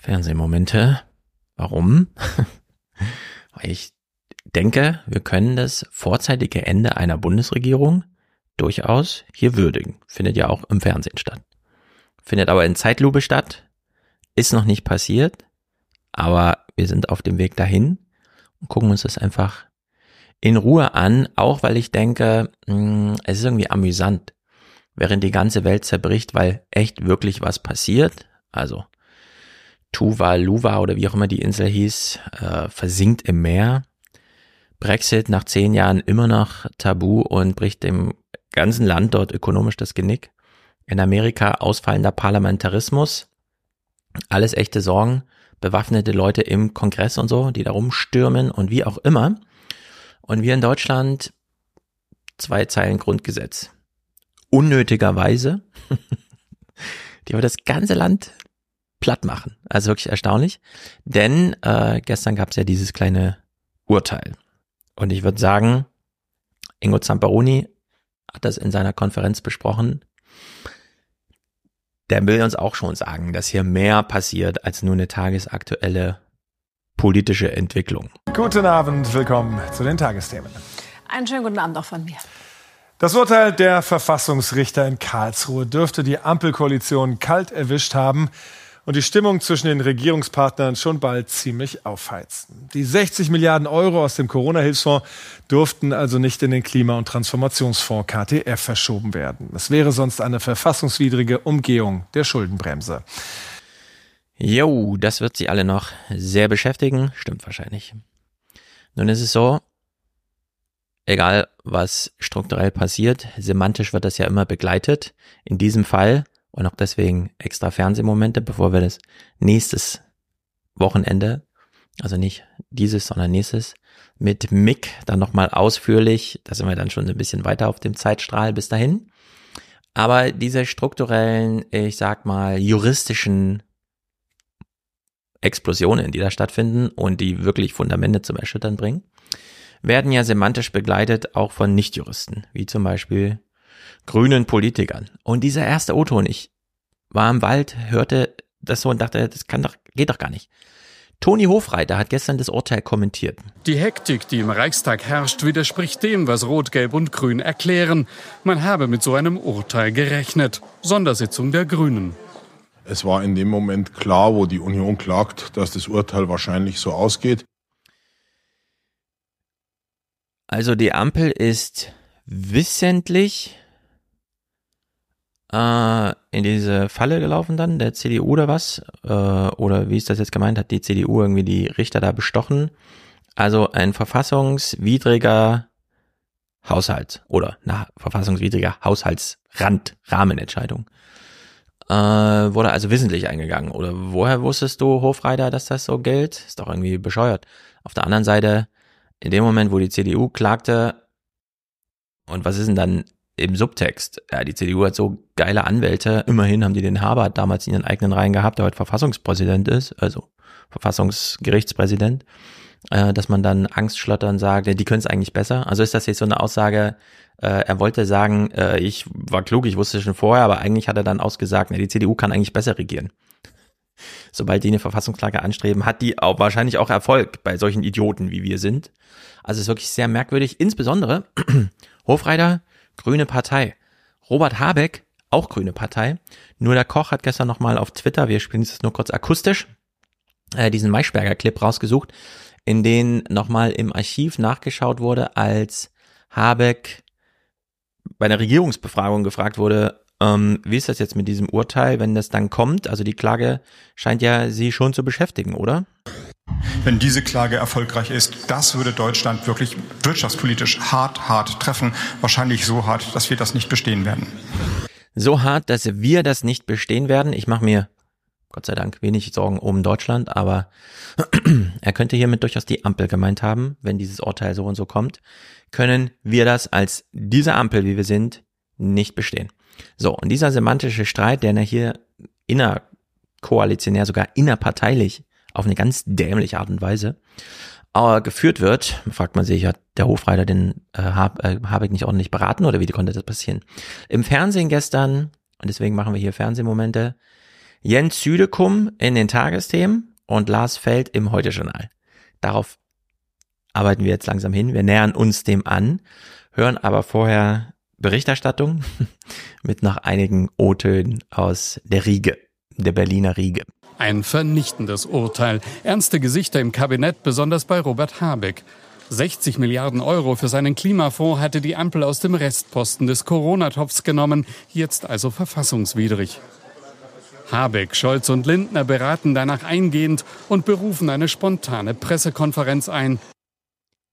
Fernsehmomente. Warum? Weil ich denke, wir können das vorzeitige Ende einer Bundesregierung durchaus hier würdigen. Findet ja auch im Fernsehen statt. Findet aber in Zeitlupe statt. Ist noch nicht passiert. Aber wir sind auf dem Weg dahin und gucken uns das einfach in Ruhe an, auch weil ich denke, mh, es ist irgendwie amüsant, während die ganze Welt zerbricht, weil echt wirklich was passiert. Also Tuva, Luva oder wie auch immer die Insel hieß, äh, versinkt im Meer. Brexit nach zehn Jahren immer noch tabu und bricht dem ganzen Land dort ökonomisch das Genick. In Amerika ausfallender Parlamentarismus. Alles echte Sorgen. Bewaffnete Leute im Kongress und so, die da rumstürmen und wie auch immer. Und wir in Deutschland zwei Zeilen Grundgesetz. Unnötigerweise, die aber das ganze Land platt machen. Also wirklich erstaunlich. Denn äh, gestern gab es ja dieses kleine Urteil. Und ich würde sagen, Ingo Zamperoni hat das in seiner Konferenz besprochen. Der will uns auch schon sagen, dass hier mehr passiert als nur eine tagesaktuelle politische Entwicklung. Guten Abend, willkommen zu den Tagesthemen. Einen schönen guten Abend auch von mir. Das Urteil der Verfassungsrichter in Karlsruhe dürfte die Ampelkoalition kalt erwischt haben und die Stimmung zwischen den Regierungspartnern schon bald ziemlich aufheizen. Die 60 Milliarden Euro aus dem Corona-Hilfsfonds durften also nicht in den Klima- und Transformationsfonds KTF verschoben werden. Es wäre sonst eine verfassungswidrige Umgehung der Schuldenbremse. Jo, das wird sie alle noch sehr beschäftigen. Stimmt wahrscheinlich. Nun ist es so, egal was strukturell passiert, semantisch wird das ja immer begleitet. In diesem Fall und auch deswegen extra Fernsehmomente, bevor wir das nächstes Wochenende, also nicht dieses, sondern nächstes, mit Mick dann nochmal ausführlich, da sind wir dann schon ein bisschen weiter auf dem Zeitstrahl bis dahin. Aber diese strukturellen, ich sag mal, juristischen Explosionen, die da stattfinden und die wirklich Fundamente zum Erschüttern bringen, werden ja semantisch begleitet auch von Nichtjuristen, wie zum Beispiel grünen Politikern. Und dieser erste O-Ton, ich war im Wald, hörte das so und dachte, das kann doch, geht doch gar nicht. Toni Hofreiter hat gestern das Urteil kommentiert. Die Hektik, die im Reichstag herrscht, widerspricht dem, was Rot, Gelb und Grün erklären. Man habe mit so einem Urteil gerechnet. Sondersitzung der Grünen. Es war in dem Moment klar, wo die Union klagt, dass das Urteil wahrscheinlich so ausgeht. Also die Ampel ist wissentlich äh, in diese Falle gelaufen dann, der CDU oder was? Äh, oder wie ist das jetzt gemeint? Hat die CDU irgendwie die Richter da bestochen? Also ein verfassungswidriger Haushalt oder na, verfassungswidriger Haushaltsrand, Rahmenentscheidung äh, wurde also wissentlich eingegangen. Oder woher wusstest du, Hofreiter, dass das so gilt? Ist doch irgendwie bescheuert. Auf der anderen Seite, in dem Moment, wo die CDU klagte, und was ist denn dann im Subtext? Ja, die CDU hat so geile Anwälte. Immerhin haben die den Habert damals in ihren eigenen Reihen gehabt, der heute Verfassungspräsident ist, also Verfassungsgerichtspräsident, äh, dass man dann Angstschlottern sagt, die können es eigentlich besser. Also ist das jetzt so eine Aussage, äh, er wollte sagen, äh, ich war klug, ich wusste schon vorher, aber eigentlich hat er dann ausgesagt, na, die CDU kann eigentlich besser regieren. Sobald die eine Verfassungsklage anstreben, hat die auch wahrscheinlich auch Erfolg bei solchen Idioten, wie wir sind. Also es ist wirklich sehr merkwürdig. Insbesondere Hofreiter, Grüne Partei. Robert Habeck, auch Grüne Partei. Nur der Koch hat gestern nochmal auf Twitter, wir spielen es nur kurz akustisch, äh, diesen Maischberger-Clip rausgesucht, in den nochmal im Archiv nachgeschaut wurde, als Habeck bei einer Regierungsbefragung gefragt wurde, ähm, wie ist das jetzt mit diesem Urteil, wenn das dann kommt? Also die Klage scheint ja Sie schon zu beschäftigen, oder? Wenn diese Klage erfolgreich ist, das würde Deutschland wirklich wirtschaftspolitisch hart, hart treffen. Wahrscheinlich so hart, dass wir das nicht bestehen werden. So hart, dass wir das nicht bestehen werden. Ich mache mir Gott sei Dank wenig Sorgen um Deutschland, aber er könnte hiermit durchaus die Ampel gemeint haben, wenn dieses Urteil so und so kommt, können wir das als diese Ampel, wie wir sind, nicht bestehen. So, und dieser semantische Streit, der hier innerkoalitionär, sogar innerparteilich auf eine ganz dämliche Art und Weise äh, geführt wird, fragt man sich, hat der Hofreiter den äh, Hab, äh, Habeck nicht ordentlich beraten oder wie konnte das passieren? Im Fernsehen gestern, und deswegen machen wir hier Fernsehmomente, Jens Südekum in den Tagesthemen und Lars Feld im Heute-Journal. Darauf arbeiten wir jetzt langsam hin. Wir nähern uns dem an, hören aber vorher Berichterstattung mit noch einigen O-Tönen aus der Riege, der Berliner Riege. Ein vernichtendes Urteil. Ernste Gesichter im Kabinett, besonders bei Robert Habeck. 60 Milliarden Euro für seinen Klimafonds hatte die Ampel aus dem Restposten des Corona-Topfs genommen, jetzt also verfassungswidrig. Habeck, Scholz und Lindner beraten danach eingehend und berufen eine spontane Pressekonferenz ein.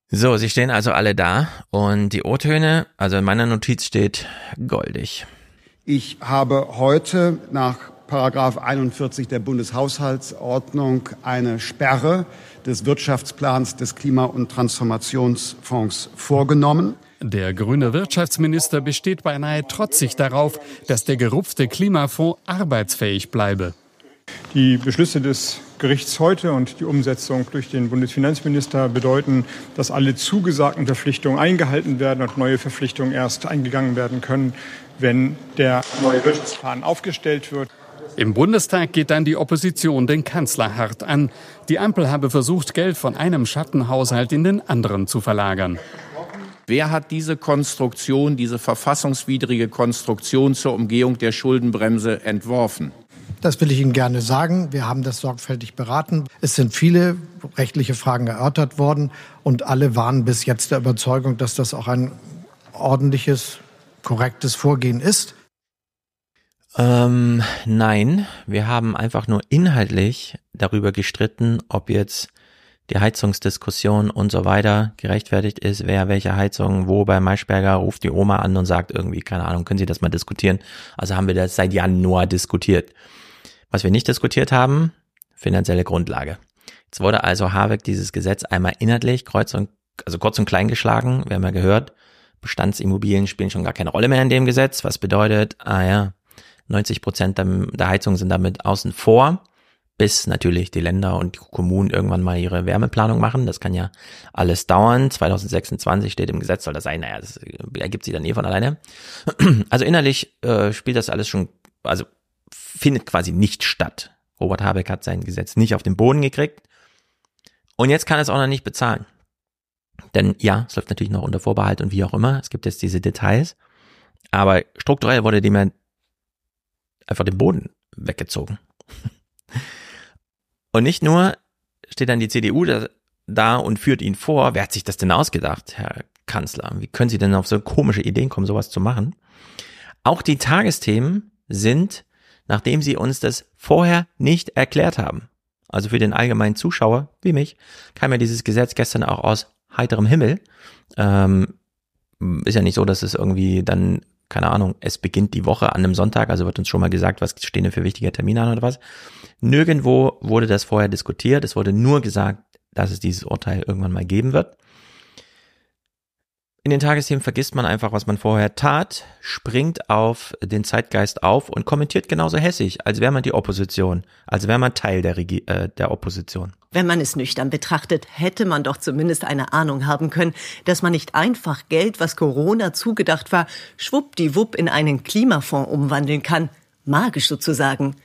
So, sie stehen also alle da und die O-Töne, also in meiner Notiz steht goldig. Ich habe heute nach Paragraph 41 der Bundeshaushaltsordnung eine Sperre des Wirtschaftsplans des Klima- und Transformationsfonds vorgenommen. Der grüne Wirtschaftsminister besteht beinahe trotzig darauf, dass der gerupfte Klimafonds arbeitsfähig bleibe. Die Beschlüsse des Gerichts heute und die Umsetzung durch den Bundesfinanzminister bedeuten, dass alle zugesagten Verpflichtungen eingehalten werden und neue Verpflichtungen erst eingegangen werden können, wenn der neue Wirtschaftsplan aufgestellt wird. Im Bundestag geht dann die Opposition den Kanzler hart an. Die Ampel habe versucht, Geld von einem Schattenhaushalt in den anderen zu verlagern. Wer hat diese Konstruktion, diese verfassungswidrige Konstruktion zur Umgehung der Schuldenbremse entworfen? Das will ich Ihnen gerne sagen. Wir haben das sorgfältig beraten. Es sind viele rechtliche Fragen erörtert worden und alle waren bis jetzt der Überzeugung, dass das auch ein ordentliches, korrektes Vorgehen ist. Ähm, nein, wir haben einfach nur inhaltlich darüber gestritten, ob jetzt die Heizungsdiskussion und so weiter gerechtfertigt ist, wer welche Heizung wo bei Maischberger ruft die Oma an und sagt irgendwie, keine Ahnung, können Sie das mal diskutieren? Also haben wir das seit Januar diskutiert. Was wir nicht diskutiert haben, finanzielle Grundlage. Jetzt wurde also Habeck dieses Gesetz einmal inhaltlich kreuz und, also kurz und klein geschlagen. Wir haben ja gehört, Bestandsimmobilien spielen schon gar keine Rolle mehr in dem Gesetz, was bedeutet, ah ja, 90 Prozent der Heizung sind damit außen vor, bis natürlich die Länder und die Kommunen irgendwann mal ihre Wärmeplanung machen. Das kann ja alles dauern. 2026 steht im Gesetz, soll das sein. Naja, das ergibt sich dann eh von alleine. Also innerlich äh, spielt das alles schon, also findet quasi nicht statt. Robert Habeck hat sein Gesetz nicht auf den Boden gekriegt. Und jetzt kann es auch noch nicht bezahlen. Denn ja, es läuft natürlich noch unter Vorbehalt und wie auch immer. Es gibt jetzt diese Details. Aber strukturell wurde dem ja einfach den Boden weggezogen. Und nicht nur steht dann die CDU da, und führt ihn vor. Wer hat sich das denn ausgedacht, Herr Kanzler? Wie können Sie denn auf so komische Ideen kommen, sowas zu machen? Auch die Tagesthemen sind, nachdem Sie uns das vorher nicht erklärt haben, also für den allgemeinen Zuschauer wie mich, kam ja dieses Gesetz gestern auch aus heiterem Himmel. Ähm, ist ja nicht so, dass es irgendwie dann keine Ahnung, es beginnt die Woche an einem Sonntag, also wird uns schon mal gesagt, was stehen denn für wichtige Termine an oder was. Nirgendwo wurde das vorher diskutiert, es wurde nur gesagt, dass es dieses Urteil irgendwann mal geben wird. In den Tagesthemen vergisst man einfach, was man vorher tat, springt auf den Zeitgeist auf und kommentiert genauso hässig, als wäre man die Opposition, als wäre man Teil der, Regi äh, der Opposition. Wenn man es nüchtern betrachtet, hätte man doch zumindest eine Ahnung haben können, dass man nicht einfach Geld, was Corona zugedacht war, schwuppdiwupp in einen Klimafonds umwandeln kann. Magisch sozusagen.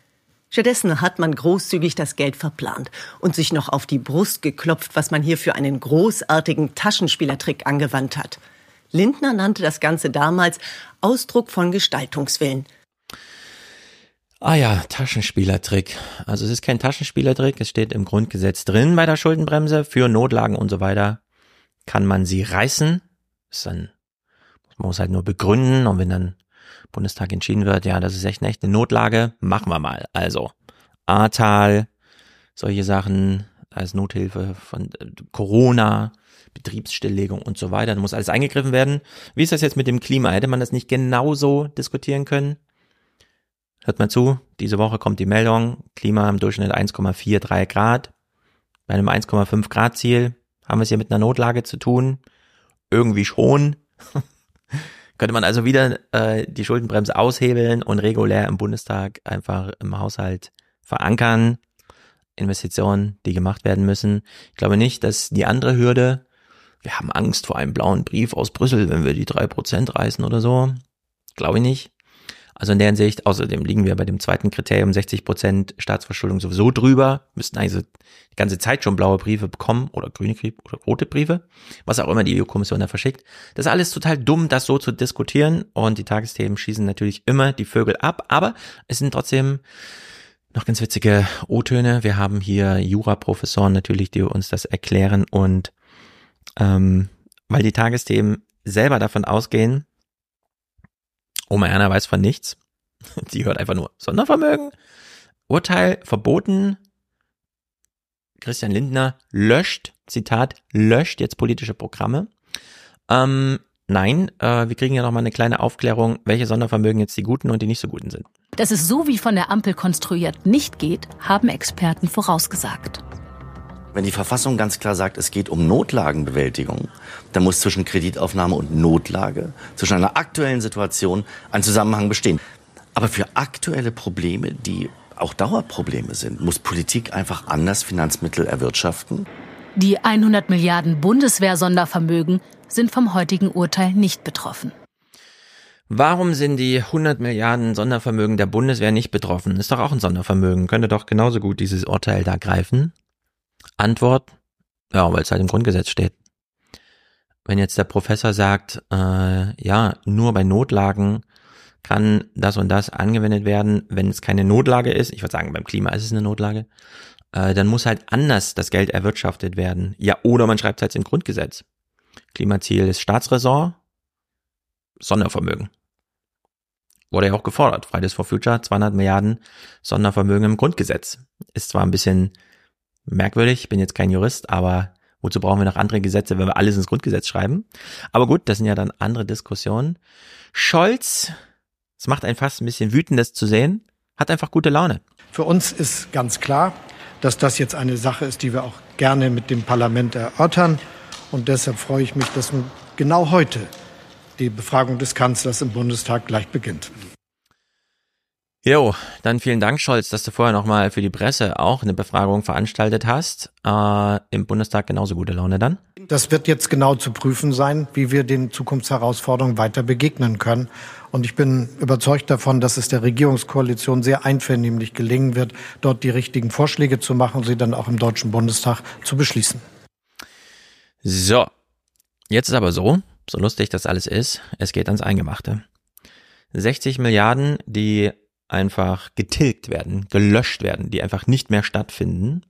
Stattdessen hat man großzügig das Geld verplant und sich noch auf die Brust geklopft, was man hier für einen großartigen Taschenspielertrick angewandt hat. Lindner nannte das Ganze damals Ausdruck von Gestaltungswillen. Ah ja, Taschenspielertrick. Also es ist kein Taschenspielertrick, es steht im Grundgesetz drin bei der Schuldenbremse. Für Notlagen und so weiter kann man sie reißen. Ist dann, man muss halt nur begründen und wenn dann Bundestag entschieden wird, ja, das ist echt eine echte Notlage, machen wir mal. Also Ahrtal, solche Sachen als Nothilfe von äh, Corona, Betriebsstilllegung und so weiter. Da muss alles eingegriffen werden. Wie ist das jetzt mit dem Klima? Hätte man das nicht genauso diskutieren können? Hört mal zu, diese Woche kommt die Meldung, Klima im Durchschnitt 1,43 Grad. Bei einem 1,5 Grad Ziel haben wir es hier mit einer Notlage zu tun. Irgendwie schon. Könnte man also wieder äh, die Schuldenbremse aushebeln und regulär im Bundestag einfach im Haushalt verankern. Investitionen, die gemacht werden müssen. Ich glaube nicht, dass die andere Hürde, wir haben Angst vor einem blauen Brief aus Brüssel, wenn wir die drei Prozent reißen oder so. Glaube ich nicht. Also in der Hinsicht, außerdem liegen wir bei dem zweiten Kriterium 60 Prozent Staatsverschuldung sowieso drüber, müssten also die ganze Zeit schon blaue Briefe bekommen oder grüne oder rote Briefe, was auch immer die EU-Kommission da verschickt. Das ist alles total dumm, das so zu diskutieren und die Tagesthemen schießen natürlich immer die Vögel ab, aber es sind trotzdem noch ganz witzige O-Töne. Wir haben hier Jura-Professoren natürlich, die uns das erklären und ähm, weil die Tagesthemen selber davon ausgehen, Oma Erna weiß von nichts. Sie hört einfach nur Sondervermögen. Urteil verboten. Christian Lindner löscht, Zitat, löscht jetzt politische Programme. Ähm, nein, äh, wir kriegen ja nochmal eine kleine Aufklärung, welche Sondervermögen jetzt die guten und die nicht so guten sind. Dass es so wie von der Ampel konstruiert nicht geht, haben Experten vorausgesagt. Wenn die Verfassung ganz klar sagt, es geht um Notlagenbewältigung, dann muss zwischen Kreditaufnahme und Notlage, zwischen einer aktuellen Situation ein Zusammenhang bestehen. Aber für aktuelle Probleme, die auch Dauerprobleme sind, muss Politik einfach anders Finanzmittel erwirtschaften. Die 100 Milliarden Bundeswehr-Sondervermögen sind vom heutigen Urteil nicht betroffen. Warum sind die 100 Milliarden Sondervermögen der Bundeswehr nicht betroffen? Ist doch auch ein Sondervermögen. Könnte doch genauso gut dieses Urteil da greifen. Antwort, ja, weil es halt im Grundgesetz steht. Wenn jetzt der Professor sagt, äh, ja, nur bei Notlagen kann das und das angewendet werden, wenn es keine Notlage ist, ich würde sagen, beim Klima ist es eine Notlage, äh, dann muss halt anders das Geld erwirtschaftet werden. Ja, oder man schreibt es halt im Grundgesetz. Klimaziel ist Staatsräson, Sondervermögen. Wurde ja auch gefordert. Fridays for Future, 200 Milliarden Sondervermögen im Grundgesetz. Ist zwar ein bisschen merkwürdig, ich bin jetzt kein Jurist, aber wozu brauchen wir noch andere Gesetze, wenn wir alles ins Grundgesetz schreiben? Aber gut, das sind ja dann andere Diskussionen. Scholz, es macht einen fast ein bisschen wütend, das zu sehen, hat einfach gute Laune. Für uns ist ganz klar, dass das jetzt eine Sache ist, die wir auch gerne mit dem Parlament erörtern. Und deshalb freue ich mich, dass genau heute die Befragung des Kanzlers im Bundestag gleich beginnt. Jo, dann vielen Dank, Scholz, dass du vorher nochmal für die Presse auch eine Befragung veranstaltet hast. Äh, Im Bundestag genauso gute Laune dann? Das wird jetzt genau zu prüfen sein, wie wir den Zukunftsherausforderungen weiter begegnen können. Und ich bin überzeugt davon, dass es der Regierungskoalition sehr einvernehmlich gelingen wird, dort die richtigen Vorschläge zu machen und sie dann auch im Deutschen Bundestag zu beschließen. So, jetzt ist aber so, so lustig das alles ist, es geht ans Eingemachte. 60 Milliarden, die einfach getilgt werden, gelöscht werden, die einfach nicht mehr stattfinden.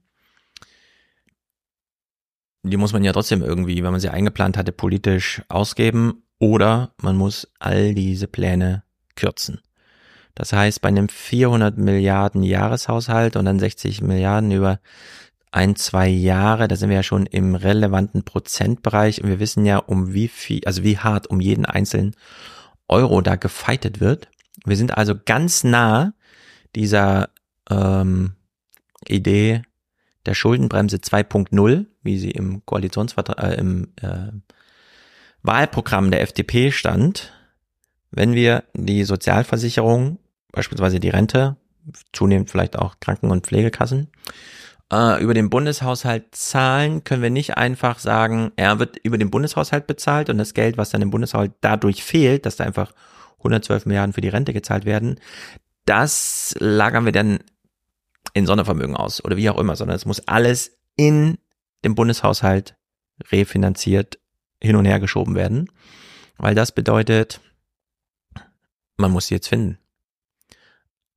Die muss man ja trotzdem irgendwie, wenn man sie eingeplant hatte, politisch ausgeben oder man muss all diese Pläne kürzen. Das heißt, bei einem 400 Milliarden Jahreshaushalt und dann 60 Milliarden über ein, zwei Jahre, da sind wir ja schon im relevanten Prozentbereich und wir wissen ja, um wie viel, also wie hart um jeden einzelnen Euro da gefeitet wird. Wir sind also ganz nah dieser ähm, Idee der Schuldenbremse 2.0, wie sie im Koalitionsvertrag, äh, im äh, Wahlprogramm der FDP stand, wenn wir die Sozialversicherung, beispielsweise die Rente, zunehmend vielleicht auch Kranken- und Pflegekassen, äh, über den Bundeshaushalt zahlen, können wir nicht einfach sagen, er wird über den Bundeshaushalt bezahlt und das Geld, was dann im Bundeshaushalt dadurch fehlt, dass da einfach 112 Milliarden für die Rente gezahlt werden, das lagern wir dann in Sondervermögen aus oder wie auch immer, sondern es muss alles in dem Bundeshaushalt refinanziert hin und her geschoben werden, weil das bedeutet, man muss sie jetzt finden.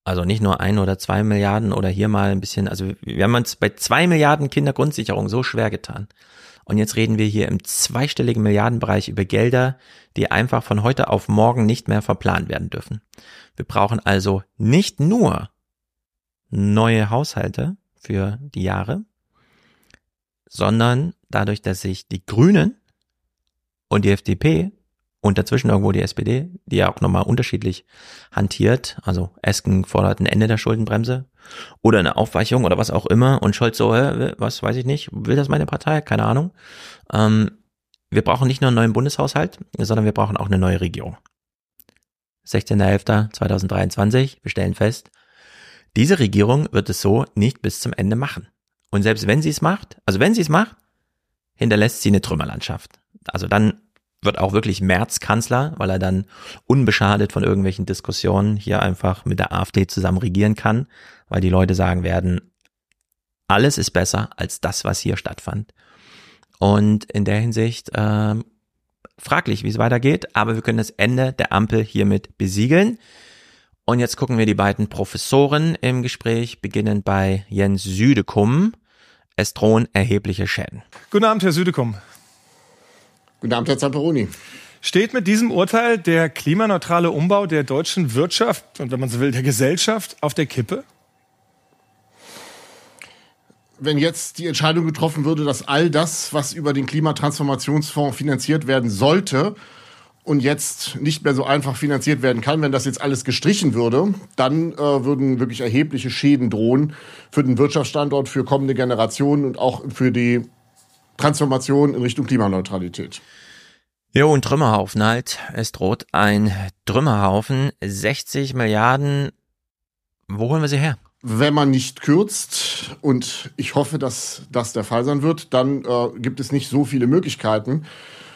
Also nicht nur ein oder zwei Milliarden oder hier mal ein bisschen, also wir haben uns bei zwei Milliarden Kindergrundsicherung so schwer getan. Und jetzt reden wir hier im zweistelligen Milliardenbereich über Gelder, die einfach von heute auf morgen nicht mehr verplant werden dürfen. Wir brauchen also nicht nur neue Haushalte für die Jahre, sondern dadurch, dass sich die Grünen und die FDP und dazwischen irgendwo die SPD, die ja auch nochmal unterschiedlich hantiert. Also Esken fordert ein Ende der Schuldenbremse oder eine Aufweichung oder was auch immer. Und Scholz so, was weiß ich nicht, will das meine Partei? Keine Ahnung. Ähm, wir brauchen nicht nur einen neuen Bundeshaushalt, sondern wir brauchen auch eine neue Regierung. 16.11.2023, wir stellen fest, diese Regierung wird es so nicht bis zum Ende machen. Und selbst wenn sie es macht, also wenn sie es macht, hinterlässt sie eine Trümmerlandschaft. Also dann wird auch wirklich März-Kanzler, weil er dann unbeschadet von irgendwelchen Diskussionen hier einfach mit der AfD zusammen regieren kann, weil die Leute sagen werden, alles ist besser als das, was hier stattfand. Und in der Hinsicht äh, fraglich, wie es weitergeht, aber wir können das Ende der Ampel hiermit besiegeln. Und jetzt gucken wir die beiden Professoren im Gespräch, beginnend bei Jens Südekum. Es drohen erhebliche Schäden. Guten Abend, Herr Südekum. Guten Abend, Herr Zamperoni. Steht mit diesem Urteil der klimaneutrale Umbau der deutschen Wirtschaft und wenn man so will, der Gesellschaft auf der Kippe? Wenn jetzt die Entscheidung getroffen würde, dass all das, was über den Klimatransformationsfonds finanziert werden sollte, und jetzt nicht mehr so einfach finanziert werden kann, wenn das jetzt alles gestrichen würde, dann äh, würden wirklich erhebliche Schäden drohen für den Wirtschaftsstandort, für kommende Generationen und auch für die Transformation in Richtung Klimaneutralität. Jo, ein Trümmerhaufen halt. Es droht ein Trümmerhaufen. 60 Milliarden. Wo holen wir sie her? Wenn man nicht kürzt, und ich hoffe, dass das der Fall sein wird, dann äh, gibt es nicht so viele Möglichkeiten.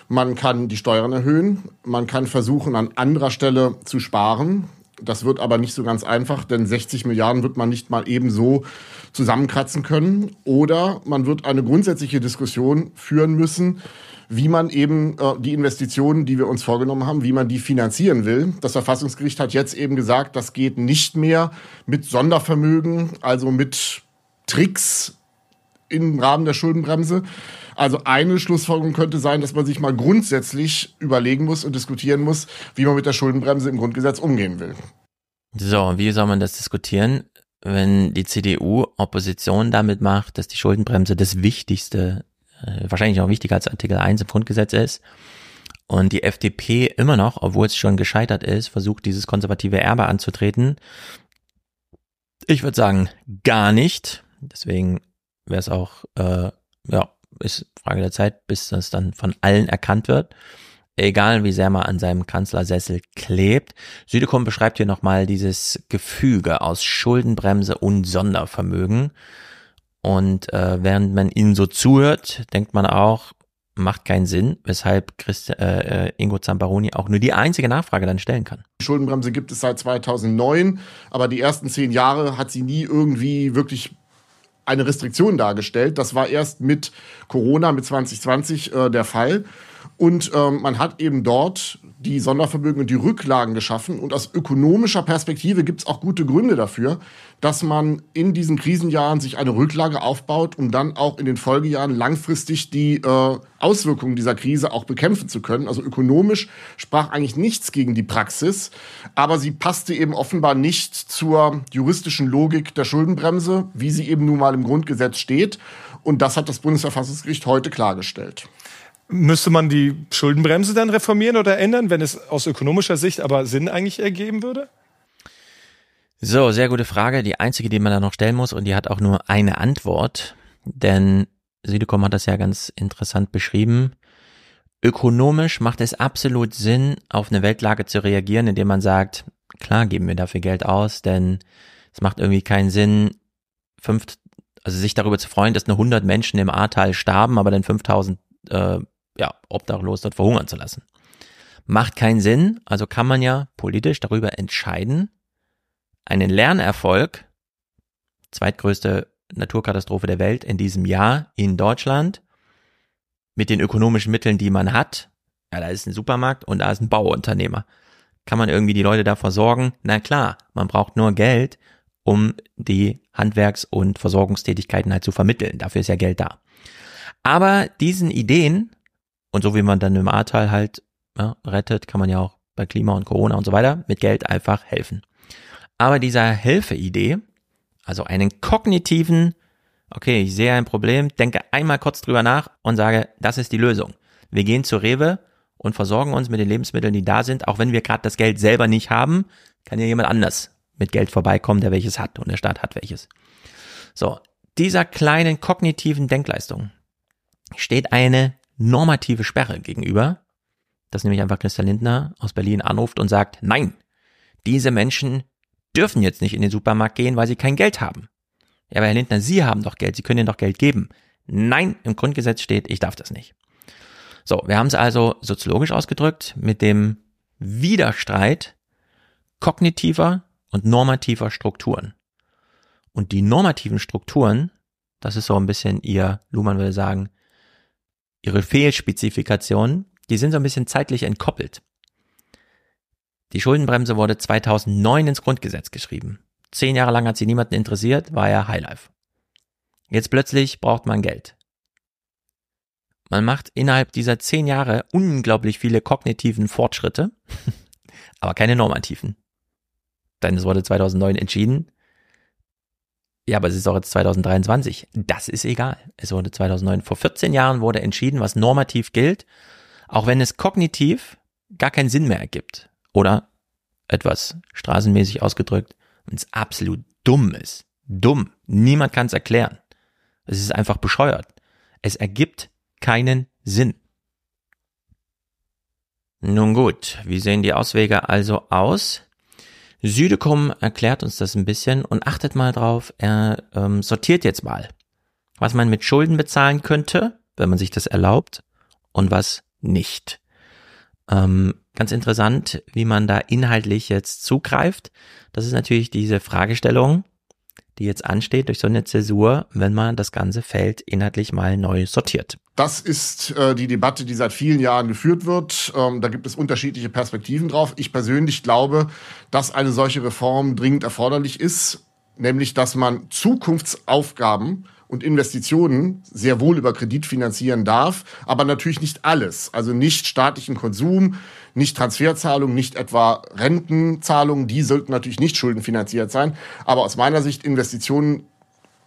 Man kann die Steuern erhöhen, man kann versuchen, an anderer Stelle zu sparen. Das wird aber nicht so ganz einfach, denn 60 Milliarden wird man nicht mal ebenso zusammenkratzen können. Oder man wird eine grundsätzliche Diskussion führen müssen, wie man eben äh, die Investitionen, die wir uns vorgenommen haben, wie man die finanzieren will. Das Verfassungsgericht hat jetzt eben gesagt, das geht nicht mehr mit Sondervermögen, also mit Tricks im Rahmen der Schuldenbremse. Also eine Schlussfolgerung könnte sein, dass man sich mal grundsätzlich überlegen muss und diskutieren muss, wie man mit der Schuldenbremse im Grundgesetz umgehen will. So, wie soll man das diskutieren? wenn die CDU Opposition damit macht, dass die Schuldenbremse das Wichtigste, äh, wahrscheinlich auch wichtiger als Artikel 1 im Grundgesetz ist, und die FDP immer noch, obwohl es schon gescheitert ist, versucht, dieses konservative Erbe anzutreten. Ich würde sagen, gar nicht. Deswegen wäre es auch, äh, ja, ist Frage der Zeit, bis das dann von allen erkannt wird egal wie sehr man an seinem Kanzlersessel klebt. Südekum beschreibt hier nochmal dieses Gefüge aus Schuldenbremse und Sondervermögen. Und äh, während man ihnen so zuhört, denkt man auch, macht keinen Sinn, weshalb Christ, äh, äh, Ingo Zamparoni auch nur die einzige Nachfrage dann stellen kann. Die Schuldenbremse gibt es seit 2009, aber die ersten zehn Jahre hat sie nie irgendwie wirklich eine Restriktion dargestellt. Das war erst mit Corona, mit 2020 äh, der Fall. Und ähm, man hat eben dort die Sondervermögen und die Rücklagen geschaffen. Und aus ökonomischer Perspektive gibt es auch gute Gründe dafür, dass man in diesen Krisenjahren sich eine Rücklage aufbaut, um dann auch in den Folgejahren langfristig die äh, Auswirkungen dieser Krise auch bekämpfen zu können. Also ökonomisch sprach eigentlich nichts gegen die Praxis, aber sie passte eben offenbar nicht zur juristischen Logik der Schuldenbremse, wie sie eben nun mal im Grundgesetz steht. Und das hat das Bundesverfassungsgericht heute klargestellt. Müsste man die Schuldenbremse dann reformieren oder ändern, wenn es aus ökonomischer Sicht aber Sinn eigentlich ergeben würde? So, sehr gute Frage. Die einzige, die man da noch stellen muss und die hat auch nur eine Antwort, denn Südekom hat das ja ganz interessant beschrieben. Ökonomisch macht es absolut Sinn, auf eine Weltlage zu reagieren, indem man sagt, klar geben wir dafür Geld aus, denn es macht irgendwie keinen Sinn, fünf, also sich darüber zu freuen, dass nur 100 Menschen im Ahrtal starben, aber dann 5000 äh, ja, obdachlos dort verhungern zu lassen. Macht keinen Sinn, also kann man ja politisch darüber entscheiden, einen Lernerfolg, zweitgrößte Naturkatastrophe der Welt in diesem Jahr in Deutschland, mit den ökonomischen Mitteln, die man hat, ja, da ist ein Supermarkt und da ist ein Bauunternehmer. Kann man irgendwie die Leute davor sorgen? Na klar, man braucht nur Geld, um die Handwerks- und Versorgungstätigkeiten halt zu vermitteln. Dafür ist ja Geld da. Aber diesen Ideen und so wie man dann im Ahrtal halt ja, rettet, kann man ja auch bei Klima und Corona und so weiter mit Geld einfach helfen. Aber dieser Hilfeidee, also einen kognitiven, okay, ich sehe ein Problem, denke einmal kurz drüber nach und sage, das ist die Lösung. Wir gehen zur Rewe und versorgen uns mit den Lebensmitteln, die da sind, auch wenn wir gerade das Geld selber nicht haben, kann ja jemand anders mit Geld vorbeikommen, der welches hat und der Staat hat welches. So, dieser kleinen kognitiven Denkleistung steht eine normative Sperre gegenüber, dass nämlich einfach Christian Lindner aus Berlin anruft und sagt, nein, diese Menschen dürfen jetzt nicht in den Supermarkt gehen, weil sie kein Geld haben. Ja, aber Herr Lindner, Sie haben doch Geld, Sie können ihnen doch Geld geben. Nein, im Grundgesetz steht, ich darf das nicht. So, wir haben es also soziologisch ausgedrückt mit dem Widerstreit kognitiver und normativer Strukturen. Und die normativen Strukturen, das ist so ein bisschen ihr, Luhmann würde sagen, ihre Fehlspezifikationen, die sind so ein bisschen zeitlich entkoppelt. Die Schuldenbremse wurde 2009 ins Grundgesetz geschrieben. Zehn Jahre lang hat sie niemanden interessiert, war ja Highlife. Jetzt plötzlich braucht man Geld. Man macht innerhalb dieser zehn Jahre unglaublich viele kognitiven Fortschritte, aber keine normativen. Denn es wurde 2009 entschieden. Ja, aber es ist auch jetzt 2023. Das ist egal. Es wurde 2009, vor 14 Jahren wurde entschieden, was normativ gilt, auch wenn es kognitiv gar keinen Sinn mehr ergibt. Oder etwas straßenmäßig ausgedrückt, wenn es absolut dumm ist. Dumm. Niemand kann es erklären. Es ist einfach bescheuert. Es ergibt keinen Sinn. Nun gut, wie sehen die Auswege also aus? Südekum erklärt uns das ein bisschen und achtet mal drauf, er ähm, sortiert jetzt mal, was man mit Schulden bezahlen könnte, wenn man sich das erlaubt, und was nicht. Ähm, ganz interessant, wie man da inhaltlich jetzt zugreift. Das ist natürlich diese Fragestellung, die jetzt ansteht durch so eine Zäsur, wenn man das ganze Feld inhaltlich mal neu sortiert. Das ist äh, die Debatte, die seit vielen Jahren geführt wird. Ähm, da gibt es unterschiedliche Perspektiven drauf. Ich persönlich glaube, dass eine solche Reform dringend erforderlich ist, nämlich dass man Zukunftsaufgaben und Investitionen sehr wohl über Kredit finanzieren darf, aber natürlich nicht alles. Also nicht staatlichen Konsum, nicht Transferzahlungen, nicht etwa Rentenzahlungen, die sollten natürlich nicht schuldenfinanziert sein. Aber aus meiner Sicht Investitionen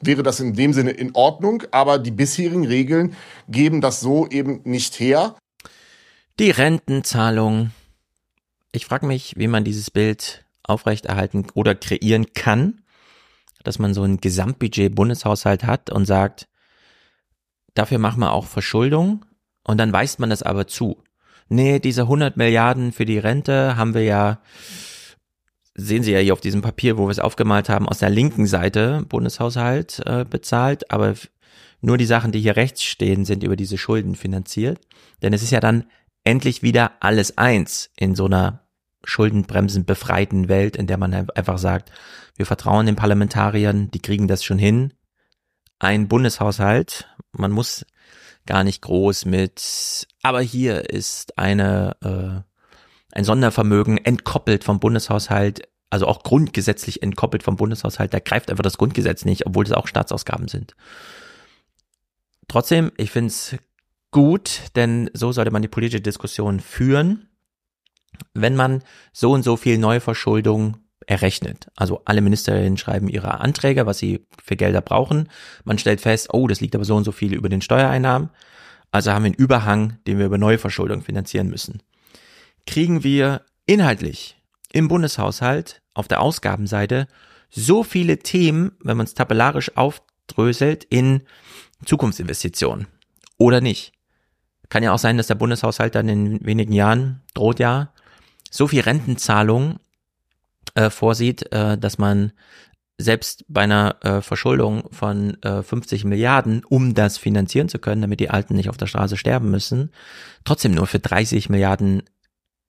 wäre das in dem Sinne in Ordnung, aber die bisherigen Regeln geben das so eben nicht her. Die Rentenzahlung. Ich frage mich, wie man dieses Bild aufrechterhalten oder kreieren kann dass man so ein Gesamtbudget Bundeshaushalt hat und sagt, dafür machen wir auch Verschuldung und dann weist man das aber zu. Nee, diese 100 Milliarden für die Rente haben wir ja, sehen Sie ja hier auf diesem Papier, wo wir es aufgemalt haben, aus der linken Seite Bundeshaushalt äh, bezahlt, aber nur die Sachen, die hier rechts stehen, sind über diese Schulden finanziert. Denn es ist ja dann endlich wieder alles eins in so einer Schuldenbremsen befreiten Welt, in der man einfach sagt, wir vertrauen den Parlamentariern, die kriegen das schon hin. Ein Bundeshaushalt, man muss gar nicht groß mit, aber hier ist eine, äh, ein Sondervermögen entkoppelt vom Bundeshaushalt, also auch grundgesetzlich entkoppelt vom Bundeshaushalt, da greift einfach das Grundgesetz nicht, obwohl das auch Staatsausgaben sind. Trotzdem, ich finde es gut, denn so sollte man die politische Diskussion führen wenn man so und so viel Neuverschuldung errechnet. Also alle Ministerinnen schreiben ihre Anträge, was sie für Gelder brauchen. Man stellt fest, oh, das liegt aber so und so viel über den Steuereinnahmen. Also haben wir einen Überhang, den wir über Neuverschuldung finanzieren müssen. Kriegen wir inhaltlich im Bundeshaushalt auf der Ausgabenseite so viele Themen, wenn man es tabellarisch aufdröselt, in Zukunftsinvestitionen oder nicht. Kann ja auch sein, dass der Bundeshaushalt dann in wenigen Jahren, droht ja, so viel Rentenzahlung äh, vorsieht, äh, dass man selbst bei einer äh, Verschuldung von äh, 50 Milliarden, um das finanzieren zu können, damit die Alten nicht auf der Straße sterben müssen, trotzdem nur für 30 Milliarden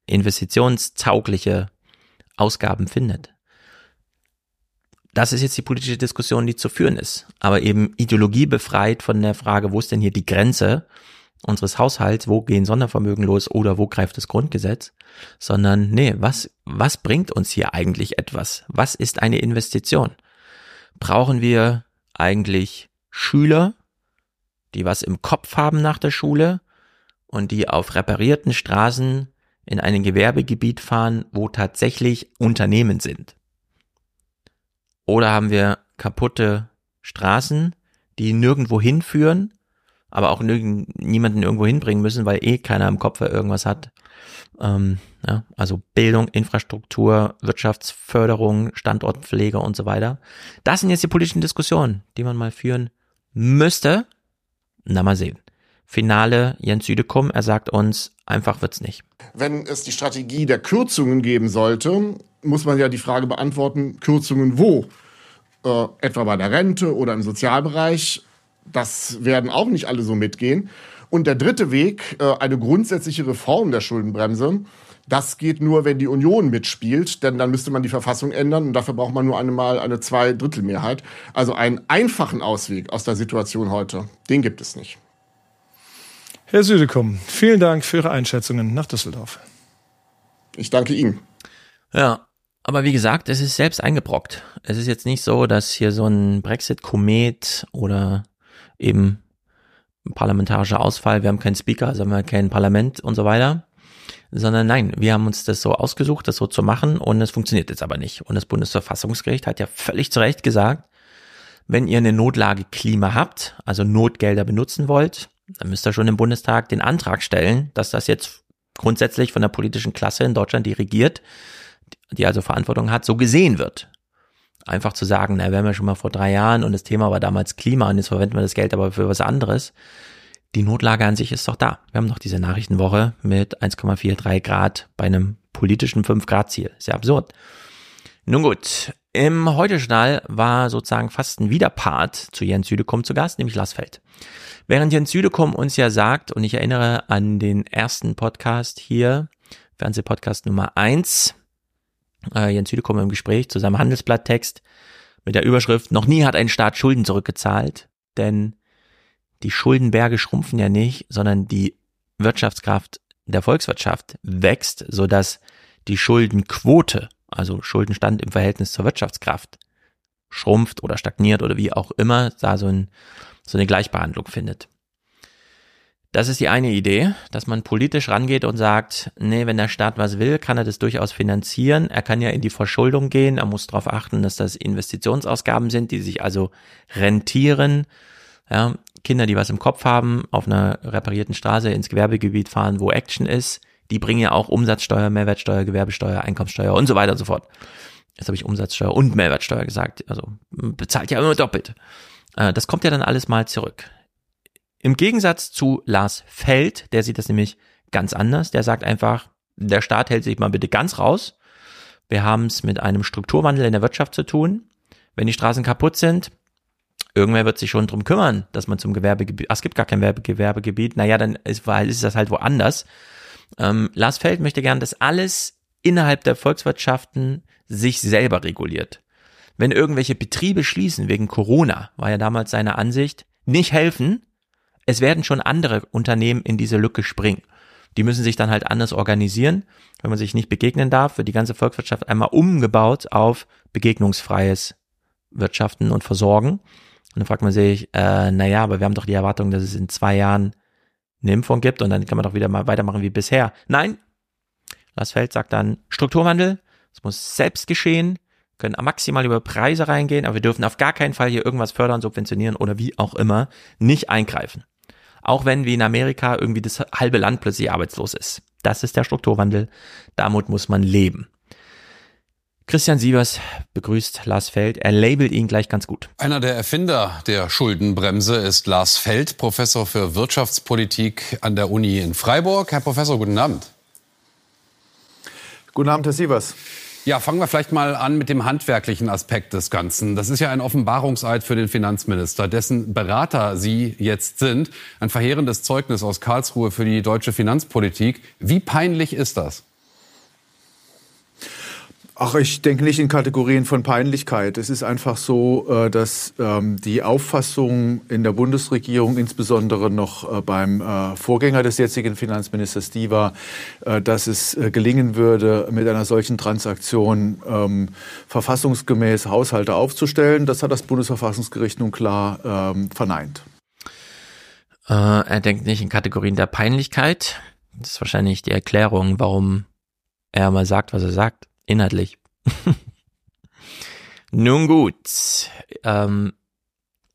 investitionstaugliche Ausgaben findet. Das ist jetzt die politische Diskussion, die zu führen ist, aber eben ideologiebefreit von der Frage, wo ist denn hier die Grenze unseres Haushalts, wo gehen Sondervermögen los oder wo greift das Grundgesetz, sondern nee, was, was bringt uns hier eigentlich etwas? Was ist eine Investition? Brauchen wir eigentlich Schüler, die was im Kopf haben nach der Schule und die auf reparierten Straßen in ein Gewerbegebiet fahren, wo tatsächlich Unternehmen sind? Oder haben wir kaputte Straßen, die nirgendwo hinführen aber auch niemanden irgendwo hinbringen müssen, weil eh keiner im Kopf irgendwas hat. Ähm, ja, also Bildung, Infrastruktur, Wirtschaftsförderung, Standortpflege und so weiter. Das sind jetzt die politischen Diskussionen, die man mal führen müsste. Na mal sehen. Finale Jens Südekum, er sagt uns, einfach wird's nicht. Wenn es die Strategie der Kürzungen geben sollte, muss man ja die Frage beantworten, Kürzungen wo? Äh, etwa bei der Rente oder im Sozialbereich das werden auch nicht alle so mitgehen. Und der dritte Weg, äh, eine grundsätzliche Reform der Schuldenbremse, das geht nur, wenn die Union mitspielt, denn dann müsste man die Verfassung ändern und dafür braucht man nur einmal eine Zweidrittelmehrheit. Also einen einfachen Ausweg aus der Situation heute, den gibt es nicht. Herr Südekum, vielen Dank für Ihre Einschätzungen nach Düsseldorf. Ich danke Ihnen. Ja, aber wie gesagt, es ist selbst eingebrockt. Es ist jetzt nicht so, dass hier so ein Brexit-Komet oder eben parlamentarischer Ausfall, wir haben keinen Speaker, also haben wir kein Parlament und so weiter, sondern nein, wir haben uns das so ausgesucht, das so zu machen und es funktioniert jetzt aber nicht. Und das Bundesverfassungsgericht hat ja völlig zu Recht gesagt, wenn ihr eine Notlage Klima habt, also Notgelder benutzen wollt, dann müsst ihr schon im Bundestag den Antrag stellen, dass das jetzt grundsätzlich von der politischen Klasse in Deutschland, die regiert, die also Verantwortung hat, so gesehen wird. Einfach zu sagen, na, wir haben ja schon mal vor drei Jahren und das Thema war damals Klima und jetzt verwenden wir das Geld aber für was anderes. Die Notlage an sich ist doch da. Wir haben doch diese Nachrichtenwoche mit 1,43 Grad bei einem politischen 5 Grad Ziel. Sehr absurd. Nun gut, im Heute-Journal war sozusagen fast ein Widerpart zu Jens Südekum zu Gast, nämlich Lassfeld. Während Jens Südekum uns ja sagt, und ich erinnere an den ersten Podcast hier, Fernsehpodcast Nummer eins, äh, Jens Südekum im Gespräch zu seinem Handelsblatttext mit der Überschrift, noch nie hat ein Staat Schulden zurückgezahlt, denn die Schuldenberge schrumpfen ja nicht, sondern die Wirtschaftskraft der Volkswirtschaft wächst, sodass die Schuldenquote, also Schuldenstand im Verhältnis zur Wirtschaftskraft, schrumpft oder stagniert oder wie auch immer, da so, ein, so eine Gleichbehandlung findet. Das ist die eine Idee, dass man politisch rangeht und sagt, nee, wenn der Staat was will, kann er das durchaus finanzieren. Er kann ja in die Verschuldung gehen. Er muss darauf achten, dass das Investitionsausgaben sind, die sich also rentieren. Ja, Kinder, die was im Kopf haben, auf einer reparierten Straße ins Gewerbegebiet fahren, wo Action ist, die bringen ja auch Umsatzsteuer, Mehrwertsteuer, Gewerbesteuer, Einkommenssteuer und so weiter und so fort. Jetzt habe ich Umsatzsteuer und Mehrwertsteuer gesagt. Also bezahlt ja immer doppelt. Äh, das kommt ja dann alles mal zurück. Im Gegensatz zu Lars Feld, der sieht das nämlich ganz anders. Der sagt einfach, der Staat hält sich mal bitte ganz raus. Wir haben es mit einem Strukturwandel in der Wirtschaft zu tun. Wenn die Straßen kaputt sind, irgendwer wird sich schon drum kümmern, dass man zum Gewerbegebiet, ach, es gibt gar kein Gewerbegebiet, naja, dann ist, ist das halt woanders. Ähm, Lars Feld möchte gern, dass alles innerhalb der Volkswirtschaften sich selber reguliert. Wenn irgendwelche Betriebe schließen wegen Corona, war ja damals seine Ansicht, nicht helfen, es werden schon andere Unternehmen in diese Lücke springen. Die müssen sich dann halt anders organisieren. Wenn man sich nicht begegnen darf, wird die ganze Volkswirtschaft einmal umgebaut auf begegnungsfreies Wirtschaften und Versorgen. Und dann fragt man sich, äh, naja, aber wir haben doch die Erwartung, dass es in zwei Jahren eine Impfung gibt und dann kann man doch wieder mal weitermachen wie bisher. Nein, Lars Feld sagt dann Strukturwandel, es muss selbst geschehen, können maximal über Preise reingehen, aber wir dürfen auf gar keinen Fall hier irgendwas fördern, subventionieren oder wie auch immer nicht eingreifen. Auch wenn wie in Amerika irgendwie das halbe Land plötzlich arbeitslos ist. Das ist der Strukturwandel. Damit muss man leben. Christian Sievers begrüßt Lars Feld. Er labelt ihn gleich ganz gut. Einer der Erfinder der Schuldenbremse ist Lars Feld, Professor für Wirtschaftspolitik an der Uni in Freiburg. Herr Professor, guten Abend. Guten Abend, Herr Sievers. Ja, fangen wir vielleicht mal an mit dem handwerklichen Aspekt des Ganzen. Das ist ja ein Offenbarungseid für den Finanzminister, dessen Berater Sie jetzt sind. Ein verheerendes Zeugnis aus Karlsruhe für die deutsche Finanzpolitik. Wie peinlich ist das? Ach, ich denke nicht in Kategorien von Peinlichkeit. Es ist einfach so, äh, dass ähm, die Auffassung in der Bundesregierung, insbesondere noch äh, beim äh, Vorgänger des jetzigen Finanzministers, die war, dass es gelingen würde, mit einer solchen Transaktion ähm, verfassungsgemäß Haushalte aufzustellen. Das hat das Bundesverfassungsgericht nun klar ähm, verneint. er denkt nicht in Kategorien der Peinlichkeit. Das ist wahrscheinlich die Erklärung, warum er mal sagt, was er sagt inhaltlich. Nun gut, ähm,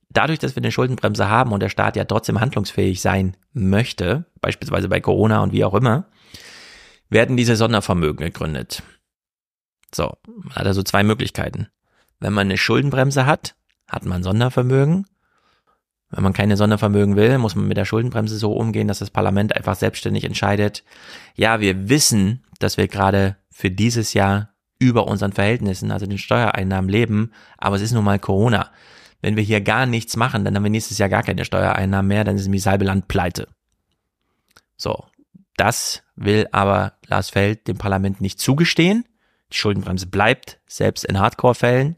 dadurch, dass wir eine Schuldenbremse haben und der Staat ja trotzdem handlungsfähig sein möchte, beispielsweise bei Corona und wie auch immer, werden diese Sondervermögen gegründet. So, man hat also zwei Möglichkeiten. Wenn man eine Schuldenbremse hat, hat man Sondervermögen. Wenn man keine Sondervermögen will, muss man mit der Schuldenbremse so umgehen, dass das Parlament einfach selbstständig entscheidet. Ja, wir wissen, dass wir gerade für dieses Jahr über unseren Verhältnissen, also den Steuereinnahmen leben, aber es ist nun mal Corona. wenn wir hier gar nichts machen, dann haben wir nächstes Jahr gar keine Steuereinnahmen mehr, dann ist nämlich das Land pleite. So, das will aber Lars Feld dem Parlament nicht zugestehen. Die Schuldenbremse bleibt, selbst in Hardcore-Fällen,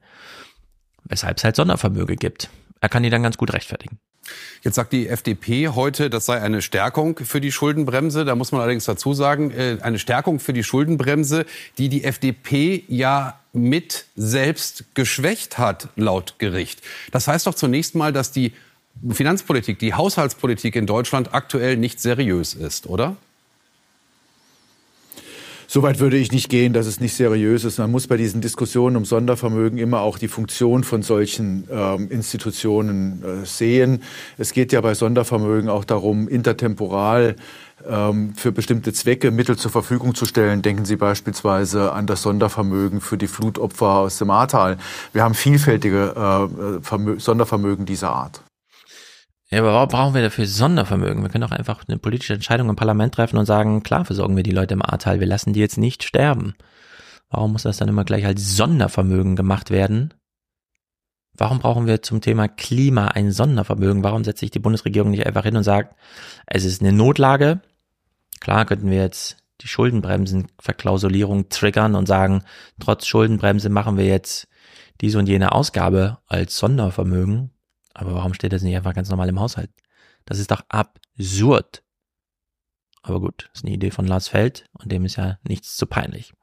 weshalb es halt Sondervermöge gibt. Er kann die dann ganz gut rechtfertigen. Jetzt sagt die FDP heute, das sei eine Stärkung für die Schuldenbremse. Da muss man allerdings dazu sagen, äh, eine Stärkung für die Schuldenbremse, die die FDP ja mit selbst geschwächt hat, laut Gericht. Das heißt doch zunächst mal, dass die Finanzpolitik, die Haushaltspolitik in Deutschland aktuell nicht seriös ist, oder? Soweit würde ich nicht gehen, dass es nicht seriös ist. Man muss bei diesen Diskussionen um Sondervermögen immer auch die Funktion von solchen ähm, Institutionen äh, sehen. Es geht ja bei Sondervermögen auch darum, intertemporal ähm, für bestimmte Zwecke Mittel zur Verfügung zu stellen. Denken Sie beispielsweise an das Sondervermögen für die Flutopfer aus dem Ahrtal. Wir haben vielfältige äh, Sondervermögen dieser Art. Ja, aber warum brauchen wir dafür Sondervermögen? Wir können doch einfach eine politische Entscheidung im Parlament treffen und sagen, klar versorgen wir die Leute im Ahrtal, wir lassen die jetzt nicht sterben. Warum muss das dann immer gleich als Sondervermögen gemacht werden? Warum brauchen wir zum Thema Klima ein Sondervermögen? Warum setzt sich die Bundesregierung nicht einfach hin und sagt, es ist eine Notlage? Klar könnten wir jetzt die Schuldenbremsenverklausulierung triggern und sagen, trotz Schuldenbremse machen wir jetzt diese und jene Ausgabe als Sondervermögen. Aber warum steht das nicht einfach ganz normal im Haushalt? Das ist doch absurd. Aber gut, ist eine Idee von Lars Feld und dem ist ja nichts zu peinlich.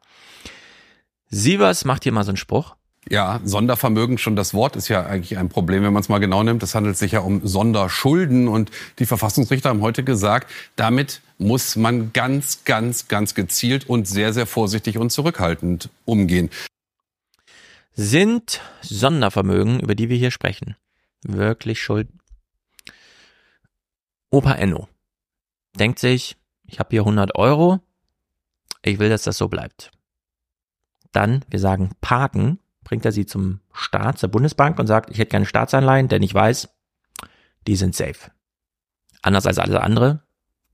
Sievers macht hier mal so einen Spruch. Ja, Sondervermögen, schon das Wort ist ja eigentlich ein Problem, wenn man es mal genau nimmt. Es handelt sich ja um Sonderschulden und die Verfassungsrichter haben heute gesagt, damit muss man ganz, ganz, ganz gezielt und sehr, sehr vorsichtig und zurückhaltend umgehen. Sind Sondervermögen, über die wir hier sprechen, wirklich schuld. Opa Enno denkt sich, ich habe hier 100 Euro, ich will, dass das so bleibt. Dann, wir sagen parken, bringt er sie zum Staat, zur Bundesbank und sagt, ich hätte keine Staatsanleihen, denn ich weiß, die sind safe. Anders als alles andere,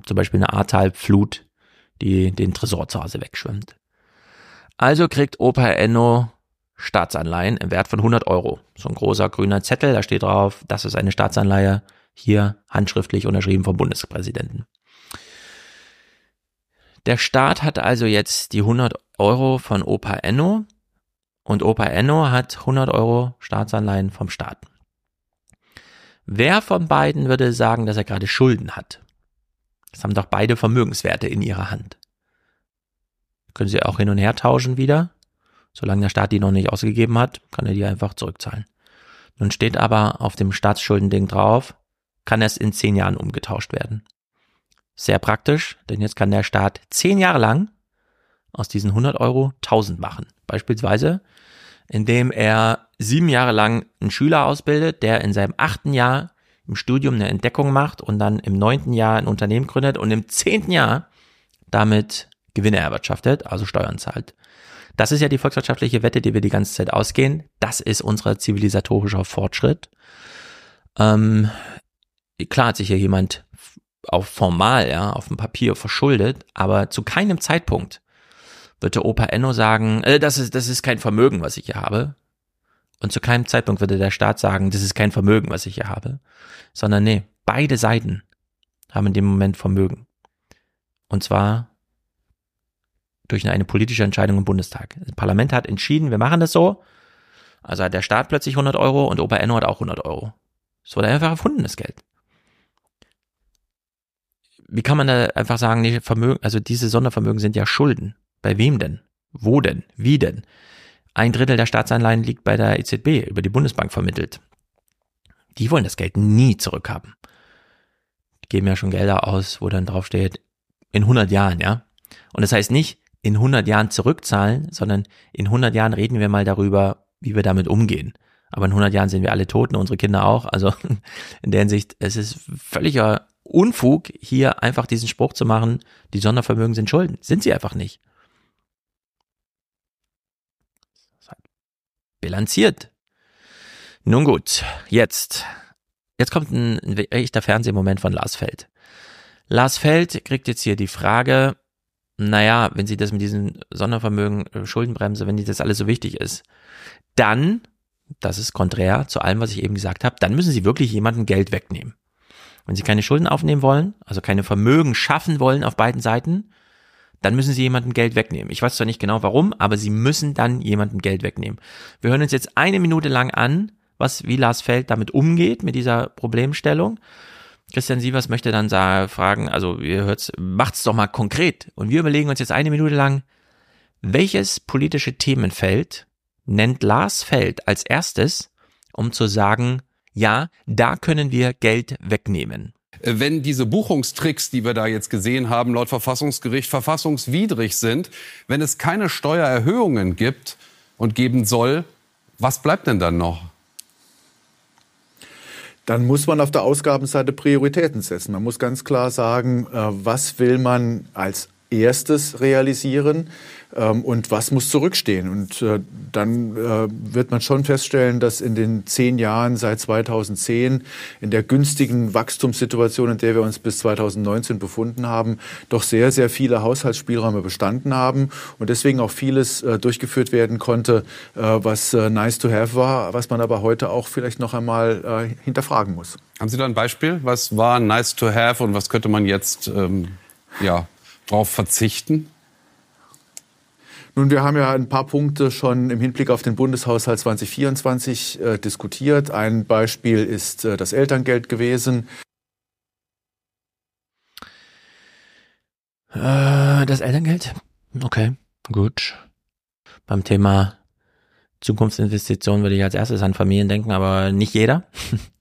zum Beispiel eine Ahrtal-Flut, die den Tresor zu Hause wegschwimmt. Also kriegt Opa Enno Staatsanleihen im Wert von 100 Euro. So ein großer grüner Zettel, da steht drauf, das ist eine Staatsanleihe, hier handschriftlich unterschrieben vom Bundespräsidenten. Der Staat hat also jetzt die 100 Euro von Opa Enno und Opa Enno hat 100 Euro Staatsanleihen vom Staat. Wer von beiden würde sagen, dass er gerade Schulden hat? Das haben doch beide Vermögenswerte in ihrer Hand. Können sie auch hin und her tauschen wieder? Solange der Staat die noch nicht ausgegeben hat, kann er die einfach zurückzahlen. Nun steht aber auf dem Staatsschuldending drauf, kann erst in zehn Jahren umgetauscht werden. Sehr praktisch, denn jetzt kann der Staat zehn Jahre lang aus diesen 100 Euro 1000 machen. Beispielsweise, indem er sieben Jahre lang einen Schüler ausbildet, der in seinem achten Jahr im Studium eine Entdeckung macht und dann im neunten Jahr ein Unternehmen gründet und im zehnten Jahr damit Gewinne erwirtschaftet, also Steuern zahlt. Das ist ja die volkswirtschaftliche Wette, die wir die ganze Zeit ausgehen. Das ist unser zivilisatorischer Fortschritt. Ähm, klar hat sich hier jemand auf formal, ja, auf dem Papier verschuldet, aber zu keinem Zeitpunkt wird der Opa Enno sagen, äh, das ist, das ist kein Vermögen, was ich hier habe. Und zu keinem Zeitpunkt würde der Staat sagen, das ist kein Vermögen, was ich hier habe. Sondern nee, beide Seiten haben in dem Moment Vermögen. Und zwar durch eine politische Entscheidung im Bundestag. Das Parlament hat entschieden, wir machen das so. Also hat der Staat plötzlich 100 Euro und Opa Enno hat auch 100 Euro. Das wurde einfach erfundenes Geld. Wie kann man da einfach sagen, nee, Vermögen, also diese Sondervermögen sind ja Schulden. Bei wem denn? Wo denn? Wie denn? Ein Drittel der Staatsanleihen liegt bei der EZB, über die Bundesbank vermittelt. Die wollen das Geld nie zurückhaben. Die geben ja schon Gelder aus, wo dann draufsteht, in 100 Jahren, ja. Und das heißt nicht, in 100 Jahren zurückzahlen, sondern in 100 Jahren reden wir mal darüber, wie wir damit umgehen. Aber in 100 Jahren sind wir alle tot und unsere Kinder auch. Also in der Hinsicht, es ist völliger Unfug, hier einfach diesen Spruch zu machen, die Sondervermögen sind Schulden. Sind sie einfach nicht. Bilanziert. Nun gut, jetzt. Jetzt kommt ein, echter Fernsehmoment von Lars Feld. Lars Feld kriegt jetzt hier die Frage, naja, wenn sie das mit diesem Sondervermögen, äh, Schuldenbremse, wenn die das alles so wichtig ist, dann das ist konträr zu allem, was ich eben gesagt habe, dann müssen sie wirklich jemandem Geld wegnehmen. Wenn sie keine Schulden aufnehmen wollen, also keine Vermögen schaffen wollen auf beiden Seiten, dann müssen sie jemandem Geld wegnehmen. Ich weiß zwar nicht genau warum, aber sie müssen dann jemandem Geld wegnehmen. Wir hören uns jetzt eine Minute lang an, was wie Lars Feld damit umgeht, mit dieser Problemstellung. Christian Sievers möchte dann sagen, fragen, also ihr hört's, macht's doch mal konkret. Und wir überlegen uns jetzt eine Minute lang, welches politische Themenfeld nennt Lars Feld als erstes, um zu sagen, ja, da können wir Geld wegnehmen. Wenn diese Buchungstricks, die wir da jetzt gesehen haben, laut Verfassungsgericht verfassungswidrig sind, wenn es keine Steuererhöhungen gibt und geben soll, was bleibt denn dann noch? Dann muss man auf der Ausgabenseite Prioritäten setzen. Man muss ganz klar sagen, äh, was will man als erstes realisieren ähm, und was muss zurückstehen. Und äh, dann äh, wird man schon feststellen, dass in den zehn Jahren seit 2010 in der günstigen Wachstumssituation, in der wir uns bis 2019 befunden haben, doch sehr, sehr viele Haushaltsspielräume bestanden haben und deswegen auch vieles äh, durchgeführt werden konnte, was nice to have war, was man aber heute auch vielleicht noch einmal hinterfragen muss. Haben Sie da ein Beispiel? Was war nice to have und was könnte man jetzt ähm, ja, darauf verzichten? Nun, wir haben ja ein paar Punkte schon im Hinblick auf den Bundeshaushalt 2024 äh, diskutiert. Ein Beispiel ist äh, das Elterngeld gewesen. Äh, das Elterngeld? Okay, gut. Beim Thema Zukunftsinvestitionen würde ich als erstes an Familien denken, aber nicht jeder.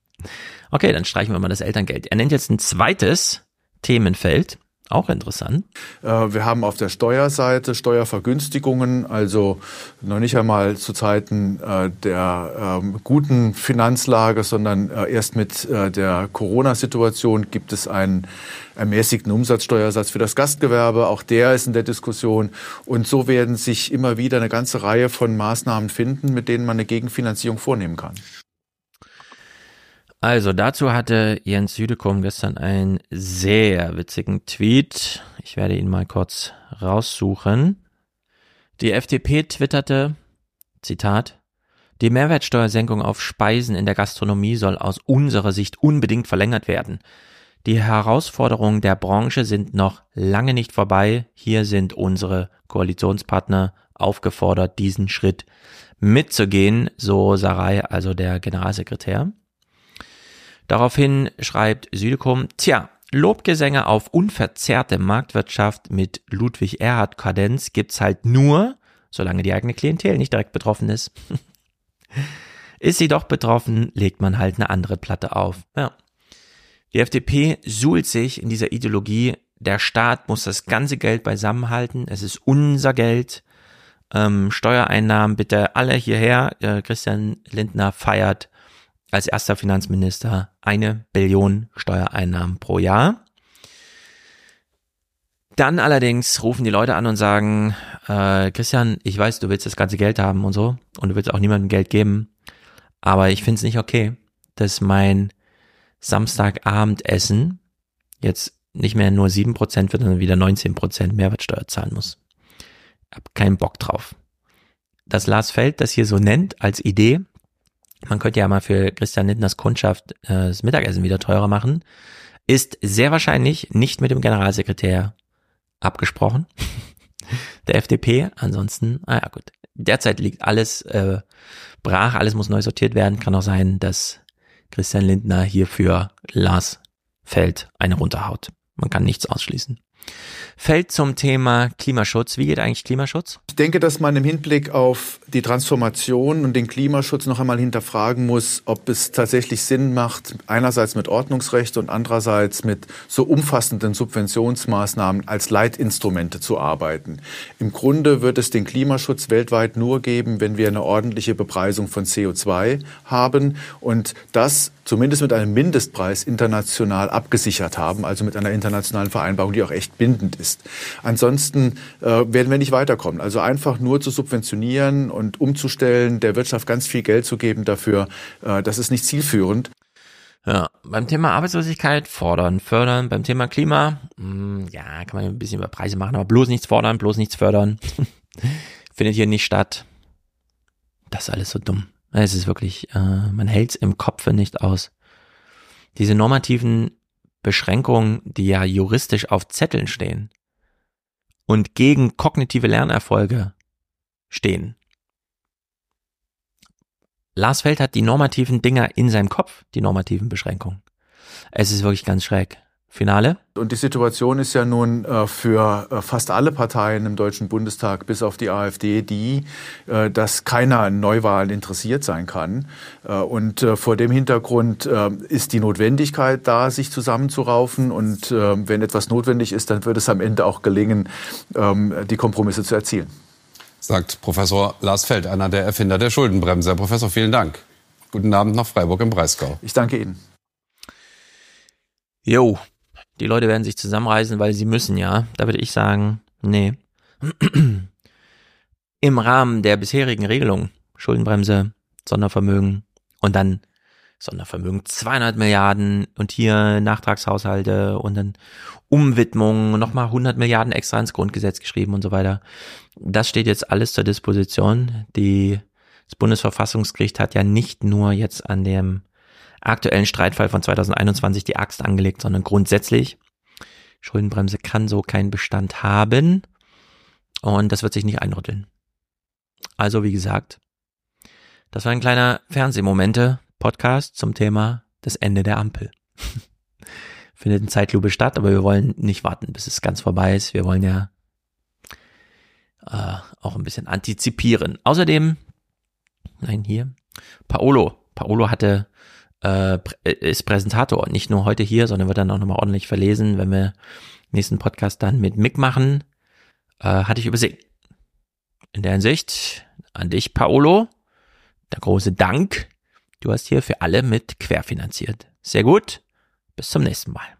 okay, dann streichen wir mal das Elterngeld. Er nennt jetzt ein zweites Themenfeld. Auch interessant. Äh, wir haben auf der Steuerseite Steuervergünstigungen, also noch nicht einmal zu Zeiten äh, der ähm, guten Finanzlage, sondern äh, erst mit der Corona-Situation gibt es einen ermäßigten Umsatzsteuersatz für das Gastgewerbe. Auch der ist in der Diskussion. Und so werden sich immer wieder eine ganze Reihe von Maßnahmen finden, mit denen man eine Gegenfinanzierung vornehmen kann. Also dazu hatte Jens Südekum gestern einen sehr witzigen Tweet. Ich werde ihn mal kurz raussuchen. Die FDP twitterte, Zitat, die Mehrwertsteuersenkung auf Speisen in der Gastronomie soll aus unserer Sicht unbedingt verlängert werden. Die Herausforderungen der Branche sind noch lange nicht vorbei. Hier sind unsere Koalitionspartner aufgefordert, diesen Schritt mitzugehen, so Sarai, also der Generalsekretär. Daraufhin schreibt Südekum, tja, Lobgesänge auf unverzerrte Marktwirtschaft mit Ludwig Erhard Kadenz gibt's halt nur, solange die eigene Klientel nicht direkt betroffen ist. ist sie doch betroffen, legt man halt eine andere Platte auf. Ja. Die FDP suhlt sich in dieser Ideologie, der Staat muss das ganze Geld beisammenhalten, es ist unser Geld, ähm, Steuereinnahmen bitte alle hierher, äh, Christian Lindner feiert als erster Finanzminister eine Billion Steuereinnahmen pro Jahr. Dann allerdings rufen die Leute an und sagen, äh, Christian, ich weiß, du willst das ganze Geld haben und so und du willst auch niemandem Geld geben, aber ich finde es nicht okay, dass mein Samstagabendessen jetzt nicht mehr nur sieben Prozent wird, sondern wieder 19% Mehrwertsteuer zahlen muss. Hab keinen Bock drauf. Dass Lars Feld das hier so nennt als Idee, man könnte ja mal für Christian Lindners Kundschaft äh, das Mittagessen wieder teurer machen, ist sehr wahrscheinlich nicht mit dem Generalsekretär abgesprochen. der FDP. Ansonsten, naja gut. Derzeit liegt alles äh, brach, alles muss neu sortiert werden. Kann auch sein, dass Christian Lindner hier für Lars Feld eine runterhaut. Man kann nichts ausschließen. Fällt zum Thema Klimaschutz. Wie geht eigentlich Klimaschutz? Ich denke, dass man im Hinblick auf die Transformation und den Klimaschutz noch einmal hinterfragen muss, ob es tatsächlich Sinn macht, einerseits mit Ordnungsrecht und andererseits mit so umfassenden Subventionsmaßnahmen als Leitinstrumente zu arbeiten. Im Grunde wird es den Klimaschutz weltweit nur geben, wenn wir eine ordentliche Bepreisung von CO2 haben und das zumindest mit einem Mindestpreis international abgesichert haben, also mit einer internationalen Vereinbarung, die auch echt bindend ist. Ansonsten äh, werden wir nicht weiterkommen. Also einfach nur zu subventionieren und umzustellen, der Wirtschaft ganz viel Geld zu geben dafür, äh, das ist nicht zielführend. Ja, beim Thema Arbeitslosigkeit fordern, fördern, beim Thema Klima, mh, hm, ja, kann man ein bisschen über Preise machen, aber bloß nichts fordern, bloß nichts fördern. Findet hier nicht statt. Das ist alles so dumm. Es ist wirklich, äh, man hält's im Kopfe nicht aus. Diese normativen Beschränkungen, die ja juristisch auf Zetteln stehen und gegen kognitive Lernerfolge stehen. Lars Feld hat die normativen Dinger in seinem Kopf, die normativen Beschränkungen. Es ist wirklich ganz schräg. Finale? Und die Situation ist ja nun äh, für äh, fast alle Parteien im Deutschen Bundestag, bis auf die AfD, die, äh, dass keiner an Neuwahlen interessiert sein kann. Äh, und äh, vor dem Hintergrund äh, ist die Notwendigkeit da, sich zusammenzuraufen. Und wenn etwas notwendig ist, dann wird es am Ende auch gelingen, ähm, die Kompromisse zu erzielen. Sagt Professor Lars Feld, einer der Erfinder der Schuldenbremse. Herr Professor, vielen Dank. Guten Abend nach Freiburg im Breisgau. Ich danke Ihnen. Jo, die Leute werden sich zusammenreißen, weil sie müssen, ja. Da würde ich sagen, nee. Im Rahmen der bisherigen Regelung, Schuldenbremse, Sondervermögen und dann Sondervermögen 200 Milliarden und hier Nachtragshaushalte und dann Umwidmung, nochmal 100 Milliarden extra ins Grundgesetz geschrieben und so weiter. Das steht jetzt alles zur Disposition. Die, das Bundesverfassungsgericht hat ja nicht nur jetzt an dem aktuellen Streitfall von 2021 die Axt angelegt, sondern grundsätzlich. Schuldenbremse kann so keinen Bestand haben und das wird sich nicht einrütteln. Also wie gesagt, das war ein kleiner Fernsehmomente-Podcast zum Thema das Ende der Ampel. Findet in Zeitlupe statt, aber wir wollen nicht warten, bis es ganz vorbei ist. Wir wollen ja äh, auch ein bisschen antizipieren. Außerdem, nein, hier, Paolo. Paolo hatte äh, ist Präsentator. Nicht nur heute hier, sondern wird dann auch nochmal ordentlich verlesen, wenn wir nächsten Podcast dann mit Mick machen. Äh, hatte ich übersehen. In der Hinsicht an dich, Paolo. Der große Dank. Du hast hier für alle mit querfinanziert. Sehr gut. Bis zum nächsten Mal.